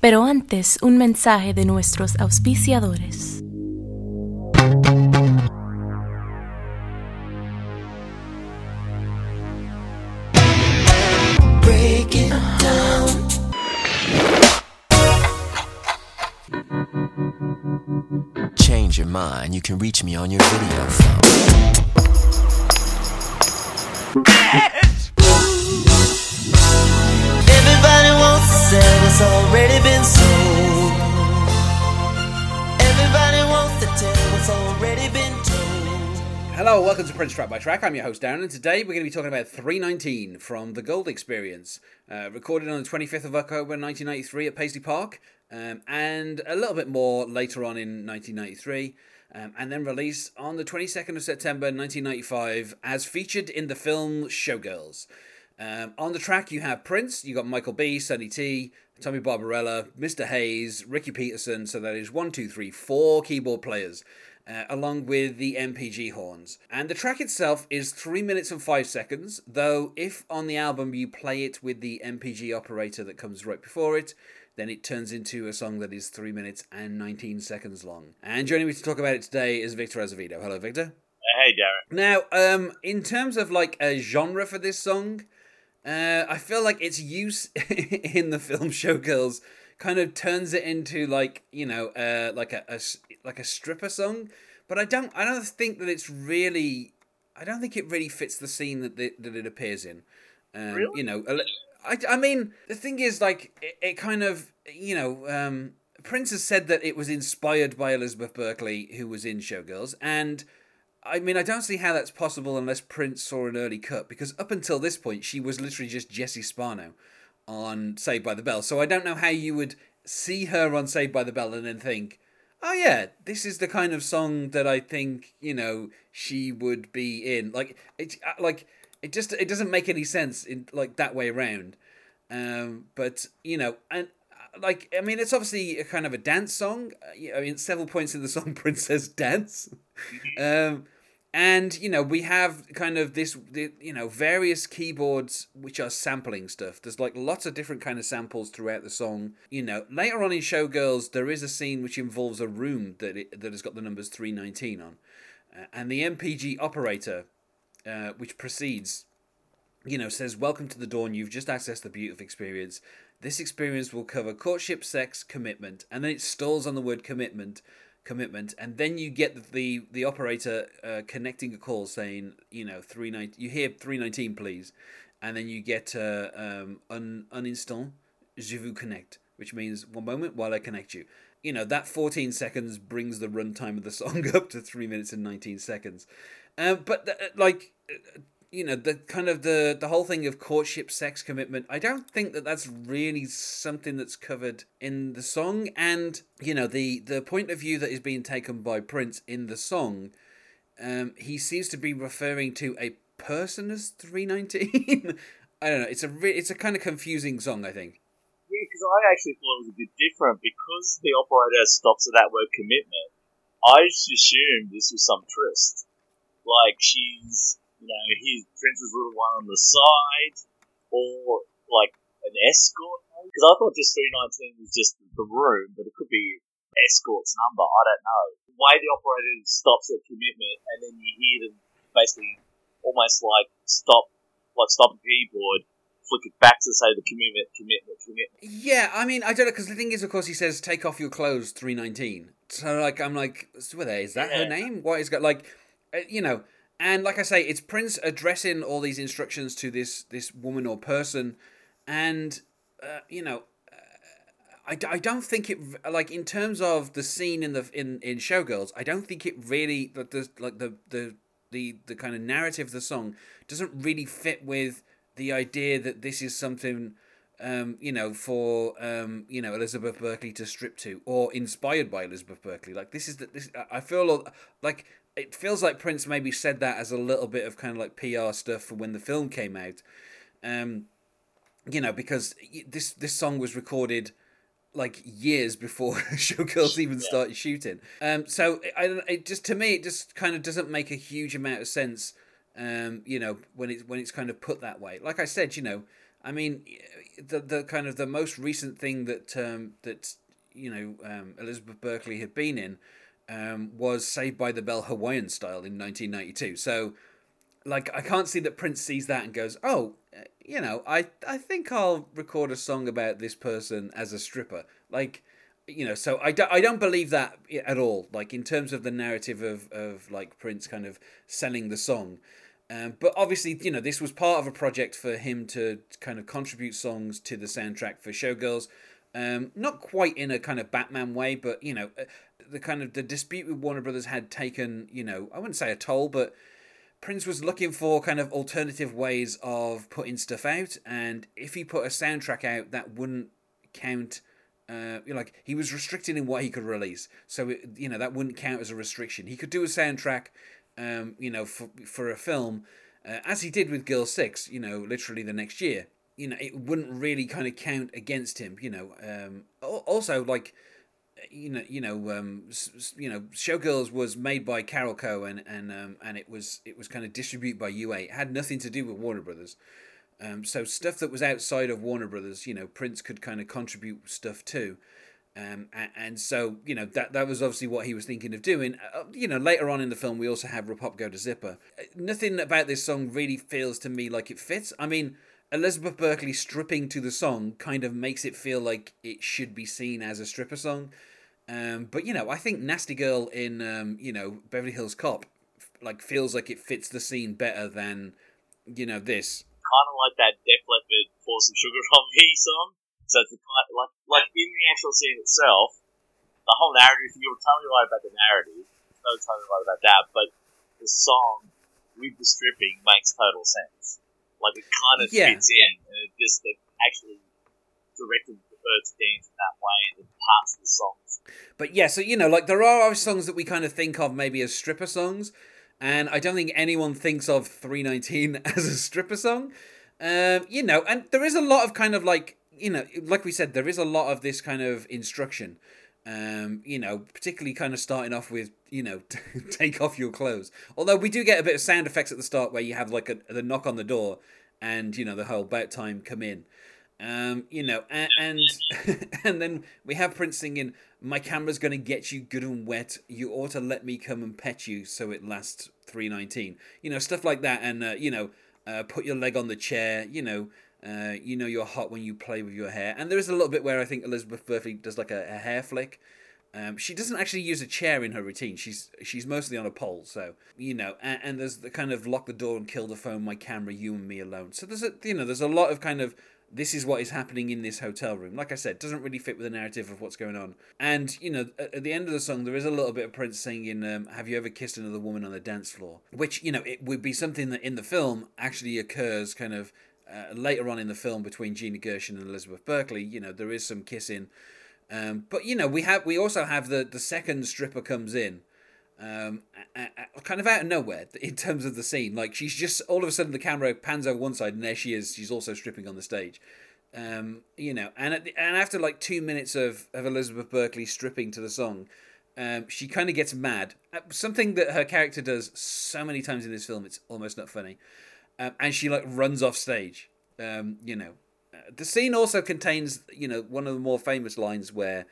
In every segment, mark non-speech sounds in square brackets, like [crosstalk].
Pero antes, un mensaje de nuestros auspiciadores. break it down. Change your mind, you can reach me on your video phone. [laughs] Hello, welcome to Prince Track by Track. I'm your host Darren, and today we're going to be talking about 319 from the Gold Experience, uh, recorded on the 25th of October 1993 at Paisley Park, um, and a little bit more later on in 1993, um, and then released on the 22nd of September 1995 as featured in the film Showgirls. Um, on the track, you have Prince, you got Michael B, Sonny T, Tommy Barbarella, Mr. Hayes, Ricky Peterson. So that is one, two, three, four keyboard players, uh, along with the NPG horns. And the track itself is three minutes and five seconds. Though, if on the album you play it with the NPG operator that comes right before it, then it turns into a song that is three minutes and 19 seconds long. And joining me to talk about it today is Victor Azevedo. Hello, Victor. Hey, Darren. Now, um, in terms of like a genre for this song, uh, I feel like its use [laughs] in the film Showgirls kind of turns it into like you know, uh, like a, a like a stripper song. But I don't, I don't think that it's really, I don't think it really fits the scene that the, that it appears in. Um, Really? You know, I, I mean, the thing is, like, it, it kind of, you know, um, Prince has said that it was inspired by Elizabeth Berkley, who was in Showgirls, and I mean, I don't see how that's possible unless Prince saw an early cut, because up until this point, she was literally just Jessie Spano on Saved by the Bell. So I don't know how you would see her on Saved by the Bell and then think, oh yeah, this is the kind of song that I think you know she would be in. Like it, uh, like it just it doesn't make any sense in like that way around. Um, but you know, and uh, like I mean, it's obviously a kind of a dance song. Uh, I mean, several points in the song, [laughs] Princess dance. [laughs] um, and you know we have kind of this you know various keyboards which are sampling stuff there's like lots of different kind of samples throughout the song you know later on in showgirls there is a scene which involves a room that it, that has got the numbers 319 on uh, and the npg operator uh, which precedes you know, says, Welcome to the dawn. You've just accessed the beautiful experience. This experience will cover courtship, sex, commitment. And then it stalls on the word commitment, commitment. And then you get the, the, operator uh, connecting a call saying, you know, 319, you hear 319, please. And then you get uh, um, un, je vous connect, which means one moment while I connect you. You know, that 14 seconds brings the runtime of the [laughs] song up to 3 minutes and 19 seconds. Um, but, uh, like, you know the kind of the the whole thing of courtship sex commitment i don't think that that's really something that's covered in the song. And you know the the point of view that is being taken by prince in the song um he seems to be referring to a person as 319 [laughs] i don't know. It's a re- it's a kind of confusing song i think. Yeah, because I actually thought it was a bit different. Because the operator stops at that word commitment. I just assumed this was some tryst, like she's you know his Prince's little one on the side, or like an escort. Because I thought just three nineteen was just the room, but it could be escort's number. I don't know. The way the operator stops at commitment, and then you hear them basically almost like stop, like stop a keyboard, flick it back to say the commitment, commitment, commitment. yeah i mean i don't know because the thing is of course he says take off your clothes 319 so like i'm like so were they- is that her Yeah. name what is got like uh, you know and like i say it's prince addressing all these instructions to this this woman or person and uh, you know I, I don't think it like in terms of the scene in the in in showgirls i don't think it really that the like the the the the kind of narrative of the song doesn't really fit with the idea that this is something um, you know, for um, you know Elizabeth Berkley to strip to, or inspired by Elizabeth Berkley. Like this is that this. I feel like it feels like Prince maybe said that as a little bit of kind of like PR stuff for when the film came out. Um, you know, because this this song was recorded like years before [laughs] Showgirls even started shooting. Um, so I don't. It just to me, it just kind of doesn't make a huge amount of sense. Um, you know, when it's when it's kind of put that way. Like I said, you know, I mean, the the kind of the most recent thing that um, that you know um, Elizabeth Berkley had been in um, was Saved by the Bell Hawaiian Style in 1992. So, like, I can't see that Prince sees that and goes, "Oh, uh, you know, I I think I'll record a song about this person as a stripper." Like, you know, so I, do, I don't believe that at all. Like in terms of the narrative of of like Prince kind of selling the song. Um, but obviously, you know, this was part of a project for him to kind of contribute songs to the soundtrack for Showgirls. Um, not quite in a kind of Batman way, but you know, the kind of the dispute with Warner Brothers had taken, you know, I wouldn't say a toll, but Prince was looking for kind of alternative ways of putting stuff out, and if he put a soundtrack out, that wouldn't count. Uh, like he was restricted in what he could release, so it, you know that wouldn't count as a restriction. He could do a soundtrack um, you know, for, for a film, uh, as he did with Girl Six, you know, literally the next year. You know, it wouldn't really kind of count against him. You know, um, also like, you know, you know, um, you know, Showgirls was made by Carolco and and um, and it was it was kind of distributed by UA. It had nothing to do with Warner Brothers. Um, so stuff that was outside of Warner Brothers, you know, Prince could kind of contribute stuff to. Um, and, and, so you know that that was obviously what he was thinking of doing. Uh, you know, later on in the film, we also have "Repop Go to Zipper." Uh, nothing about this song really feels to me like it fits. I mean, Elizabeth Berkley stripping to the song kind of makes it feel like it should be seen as a stripper song. Um, but you know, I think "Nasty Girl" in um, you know Beverly Hills Cop like feels like it fits the scene better than you know this. Kind of like that Def Leppard "Pour Some Sugar on Me" song. So it's kind of like like in the actual scene itself, the whole narrative. You were totally right about the narrative. No, totally right about that. But the song with the stripping makes total sense. Like it kind of yeah. fits in, and it just it actually directed the birds dance in that way, and parts of the songs. But yeah, so you know, like there are songs that we kind of think of maybe as stripper songs, and I don't think anyone thinks of 319 [laughs] as a stripper song. Um, you know, and there is a lot of kind of like you know, like we said, there is a lot of this kind of instruction. Um, you know, particularly kind of starting off with, you know, [laughs] take off your clothes. Although we do get a bit of sound effects at the start where you have like a the knock on the door, and you know the whole about time come in. Um, you know, and and, [laughs] and then we have Prince singing, "My camera's gonna get you good and wet. You ought to let me come and pet you so it lasts 319." You know, stuff like that, and uh, you know, uh, put your leg on the chair. You know, uh, you know you're hot when you play with your hair. And there is a little bit where I think Elizabeth Berkley does like a, a hair flick. Um, she doesn't actually use a chair in her routine. She's she's mostly on a pole. So you know, and, and there's the kind of lock the door and kill the phone, my camera, you and me alone. So there's a you know there's a lot of kind of this is what is happening in this hotel room. Like I said, doesn't really fit with the narrative of what's going on. And you know, at, at the end of the song, there is a little bit of Prince singing, um, "Have you ever kissed another woman on the dance floor?" Which you know, it would be something that in the film actually occurs, kind of uh, later on in the film between Gina Gershon and Elizabeth Berkley, you know, there is some kissing. Um, but you know, we have we also have the the second stripper comes in, um, kind of out of nowhere [laughs] in terms of the scene. Like she's just all of a sudden the camera pans over one side and there she is. She's also stripping on the stage. Um, you know, and the, and after like two minutes of of Elizabeth Berkley stripping to the song, um, she kind of gets mad. Uh, something that her character does so many times in this film, it's almost not funny um, and she like runs off stage. Um, you know, uh, the scene also contains you know one of the more famous lines where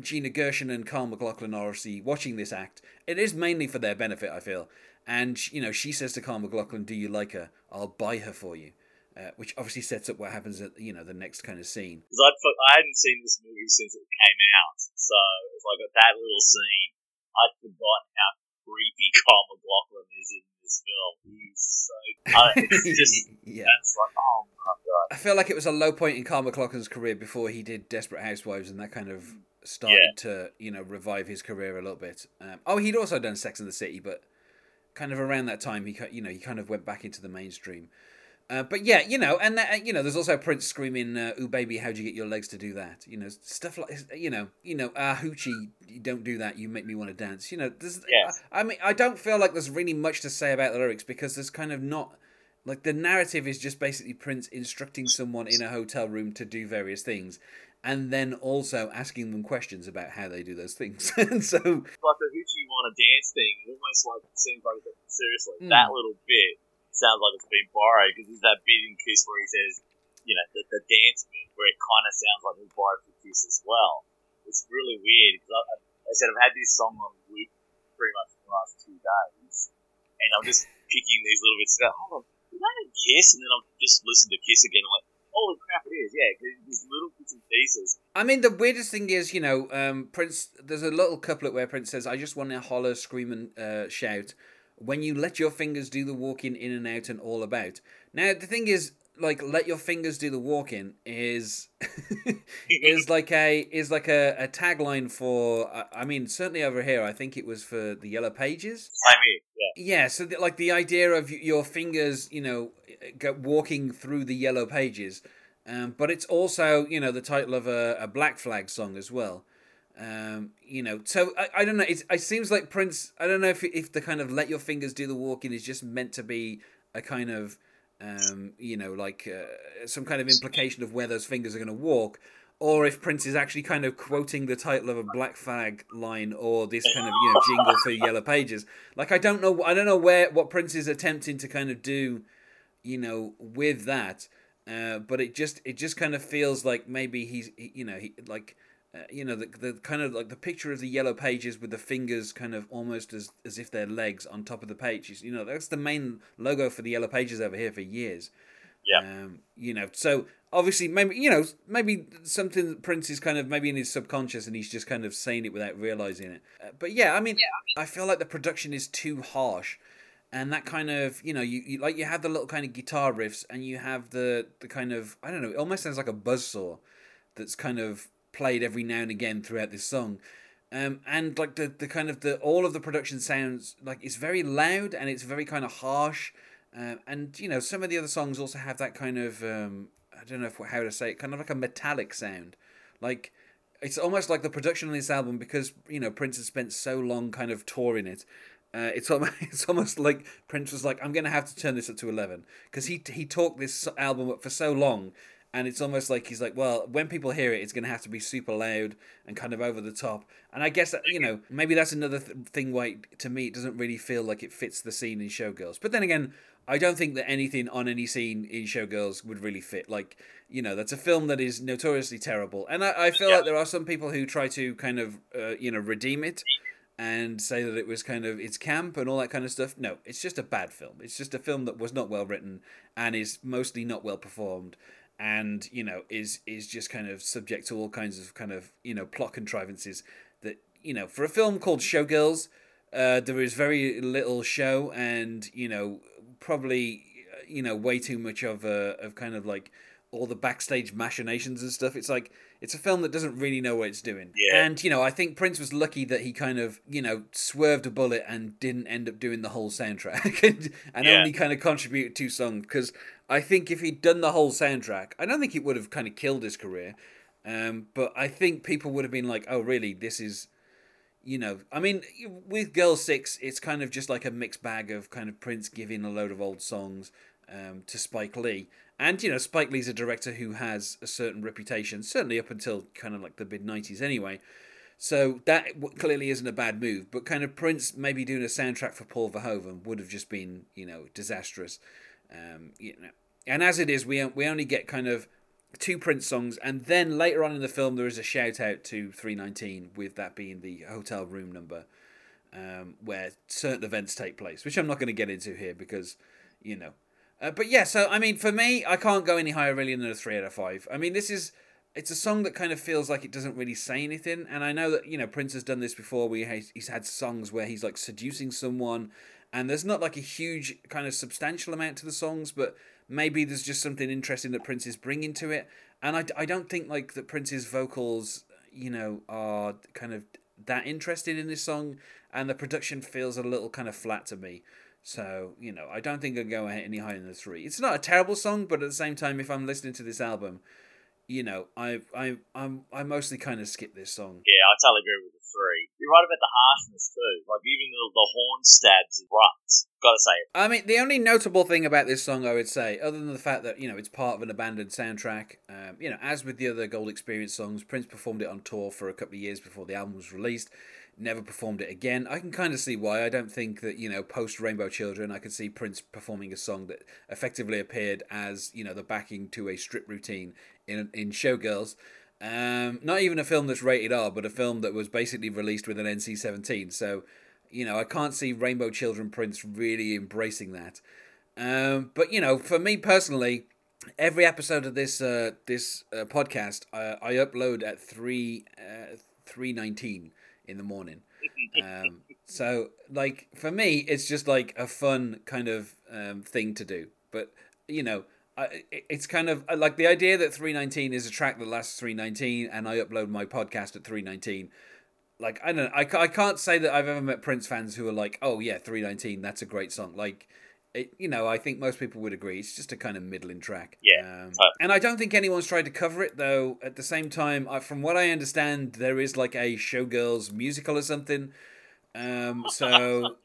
Gina Gershon and Kyle MacLachlan are obviously watching this act. It is mainly for their benefit, I feel. And you know, she says to Kyle MacLachlan, "Do you like her? I'll buy her for you." Uh, which obviously sets up what happens at you know the next kind of scene. Because I'd I hadn't seen this movie since it came out, so if I got that little scene, I'd forgotten how creepy [laughs] Kyle MacLachlan is in this film. He's so. Uh, it's just. [laughs] yeah. That's like, oh my god. I feel like it was a low point in Kyle MacLachlan's career before he did Desperate Housewives, and that kind of started yeah. to, you know, revive his career a little bit. Um, oh, he'd also done Sex and the City, but kind of around that time, he, you know, he kind of went back into the mainstream. Uh, but yeah, you know, and that, you know, there's also Prince screaming, uh, "Ooh, baby, how'd you get your legs to do that?" You know, stuff like, you know, you know, ah, hoochie, you don't do that. You make me want to dance. You know, there's, yes. I, I mean, I don't feel like there's really much to say about the lyrics because there's kind of not, like, the narrative is just basically Prince instructing someone in a hotel room to do various things, and then also asking them questions about how they do those things. [laughs] and so, like the hoochie want to dance thing, almost like seems like seriously mm. that little bit sounds like it's been borrowed because there's that bit in Kiss where he says, you know, the, the dance bit where it kind of sounds like the borrowed for Kiss as well. It's really weird because I, I said I've had this song on loop pretty much for the last two days, and I'm just picking these little bits. Hold on, did that Kiss? And then I'll just listen to Kiss again. I'm like, holy crap, it is. Yeah, there's little bits and pieces. I mean, the weirdest thing is, you know, um, Prince. There's a little couplet where Prince says, "I just want to holler, scream, and uh, shout." When you let your fingers do the walking in and out and all about. Now the thing is, like, let your fingers do the walking is [laughs] is like a is like a, a tagline for. I- I mean, certainly over here, I think it was for the Yellow Pages. Same here. Yeah. Yeah, so the, like the idea of your fingers, you know, walking through the yellow pages, um, but it's also you know the title of a, a Black Flag song as well. Um, you know, so I, I don't know. It's, it seems like Prince. I don't know if if the kind of let your fingers do the walking is just meant to be a kind of um, you know like uh, some kind of implication of where those fingers are going to walk. Or if Prince is actually kind of quoting the title of a Black Flag line, or this kind of you know jingle for Yellow Pages, like I don't know, I don't know where what Prince is attempting to kind of do, you know, with that. Uh, but it just it just kind of feels like maybe he's you know he like uh, you know the the kind of like the picture of the yellow pages with the fingers kind of almost as as if they're legs on top of the pages. You know that's the main logo for the yellow pages over here for years. Yeah. Um, you know, so obviously maybe you know maybe something Prince is kind of maybe in his subconscious and he's just kind of saying it without realizing it. Uh, but yeah, I mean, I feel like the production is too harsh and that kind of you know you, you like you have the little kind of guitar riffs and you have the the kind of I don't know it almost sounds like a buzzsaw that's kind of played every now and again throughout this song. Um, and like the, the kind of the all of the production sounds like it's very loud and it's very kind of harsh. Um, and you know some of the other songs also have that kind of um, I don't know if, how to say it kind of like a metallic sound. Like it's almost like the production on this album because you know Prince has spent so long kind of touring it uh, it's almost [laughs] it's almost like Prince was like, I'm gonna have to turn this up to eleven. Because he he talked this album up for so long, and it's almost like he's like, well, when people hear it, it's gonna have to be super loud and kind of over the top. And I guess that, you know maybe that's another th- thing why to me it doesn't really feel like it fits the scene in Showgirls. But then again, I don't think that anything on any scene in Showgirls would really fit. Like you know, that's a film that is notoriously terrible, and I, I feel like there are some people who try to kind of uh, you know redeem it and say that it was kind of it's camp and all that kind of stuff. No, it's just a bad film. It's just a film that was not well written and is mostly not well performed and you know is is just kind of subject to all kinds of kind of you know plot contrivances that you know for a film called Showgirls uh, there is very little show and you know probably uh, you know way too much of a of kind of like all the backstage machinations and stuff. It's like it's a film that doesn't really know what it's doing. Yeah. And you know, I think Prince was lucky that he kind of you know swerved a bullet and didn't end up doing the whole soundtrack [laughs] and, and Yeah. only kind of contributed two songs because I think if he'd done the whole soundtrack, I don't think it would have kind of killed his career. Um, but I think people would have been like, "Oh, really? This is." You know, I mean, with Girl Six, it's kind of just like a mixed bag of kind of Prince giving a load of old songs um, to Spike Lee. And, you know, Spike Lee's a director who has a certain reputation, certainly up until kind of like the mid 90s anyway. So that clearly isn't a bad move. But kind of Prince maybe doing a soundtrack for Paul Verhoeven would have just been, you know, disastrous. Um, you know. And as it is, we, we only get kind of two Prince songs, and then later on in the film, there is a shout out to 319, with that being the hotel room number, um, where certain events take place, which I'm not going to get into here because, you know. Uh, but yeah, so I mean, for me, I can't go any higher really than a 3 out of 5. I mean, this is. It's a song that kind of feels like it doesn't really say anything, and I know that you know Prince has done this before. Where he's had songs where he's like seducing someone, and there's not like a huge kind of substantial amount to the songs, but maybe there's just something interesting that Prince is bringing to it. And I, I don't think like that Prince's vocals, you know, are kind of that interested in this song, and the production feels a little kind of flat to me. So you know, I don't think I'd go any higher than three. It's not a terrible song, but at the same time, if I'm listening to this album, you know, I I I'm I mostly kind of skip this song. Yeah, I totally agree with the three you're right about the harshness too. Like even the, the horn stabs ruts. Gotta say it. I mean, the only notable thing about this song, I would say, other than the fact that you know it's part of an abandoned soundtrack, um, you know, as with the other Gold Experience songs, Prince performed it on tour for a couple of years before the album was released. Never performed it again. I can kind of see why. I don't think that you know, post Rainbow Children, I could see Prince performing a song that effectively appeared as you know the backing to a strip routine in in Showgirls. Um, not even a film that's rated R, but a film that was basically released with an NC 17. So, you know, I can't see Rainbow Children Prince really embracing that. Um, but, you know, for me personally, every episode of this uh, this uh, podcast, uh, I upload at 3 uh, 319 in the morning. [laughs] Um, so, like, for me, it's just like a fun kind of um, thing to do. But, you know, I, it's kind of like the idea that 319 is a track that lasts 319 and I upload my podcast at 319 like I don't know, I, I can't say that I've ever met Prince fans who are like oh yeah 319 that's a great song like it, you know I think most people would agree it's just a kind of middling track. Yeah, um, and I don't think anyone's tried to cover it though. At the same time I, from what I understand there is like a showgirls musical or something. Um, so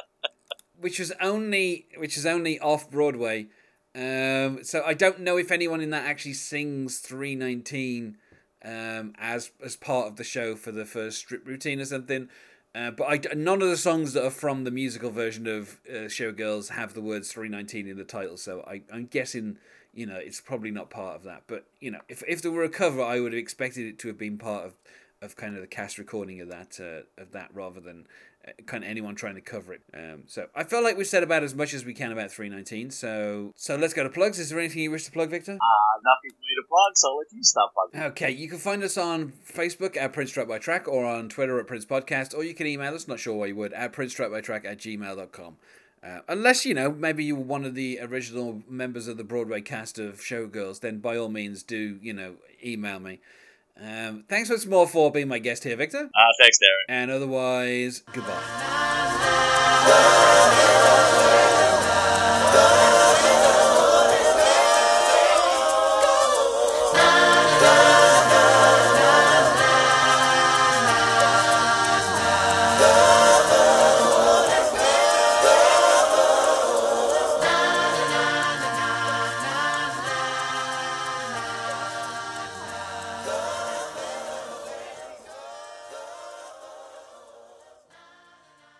[laughs] which is only which is only off Broadway. Um, so I don't know if anyone in that actually sings 319 um, as as part of the show for the first strip routine or something. Uh, but I, none of the songs that are from the musical version of uh, Showgirls have the words 319 in the title. So I, I'm guessing, you know, it's probably not part of that. But, you know, if, if there were a cover, I would have expected it to have been part of, of kind of the cast recording of that, uh, of that rather than uh, kind of anyone trying to cover it. Um, so I feel like we've said about as much as we can about 319. So so let's go to plugs. Is there anything you wish to plug, Victor? Uh, nothing for me to plug, so I'll let you start plugging. Okay, you can find us on Facebook at Prince Track by Track or on Twitter at Prince Podcast, or you can email us, not sure why you would, at Prince Track by Track at gmail.com. Uh, unless, you know, maybe you were one of the original members of the Broadway cast of Showgirls, then by all means do, you know, email me. Um, thanks once more for being my guest here, Victor. Uh, thanks, Darren. And otherwise, goodbye. Love, [laughs]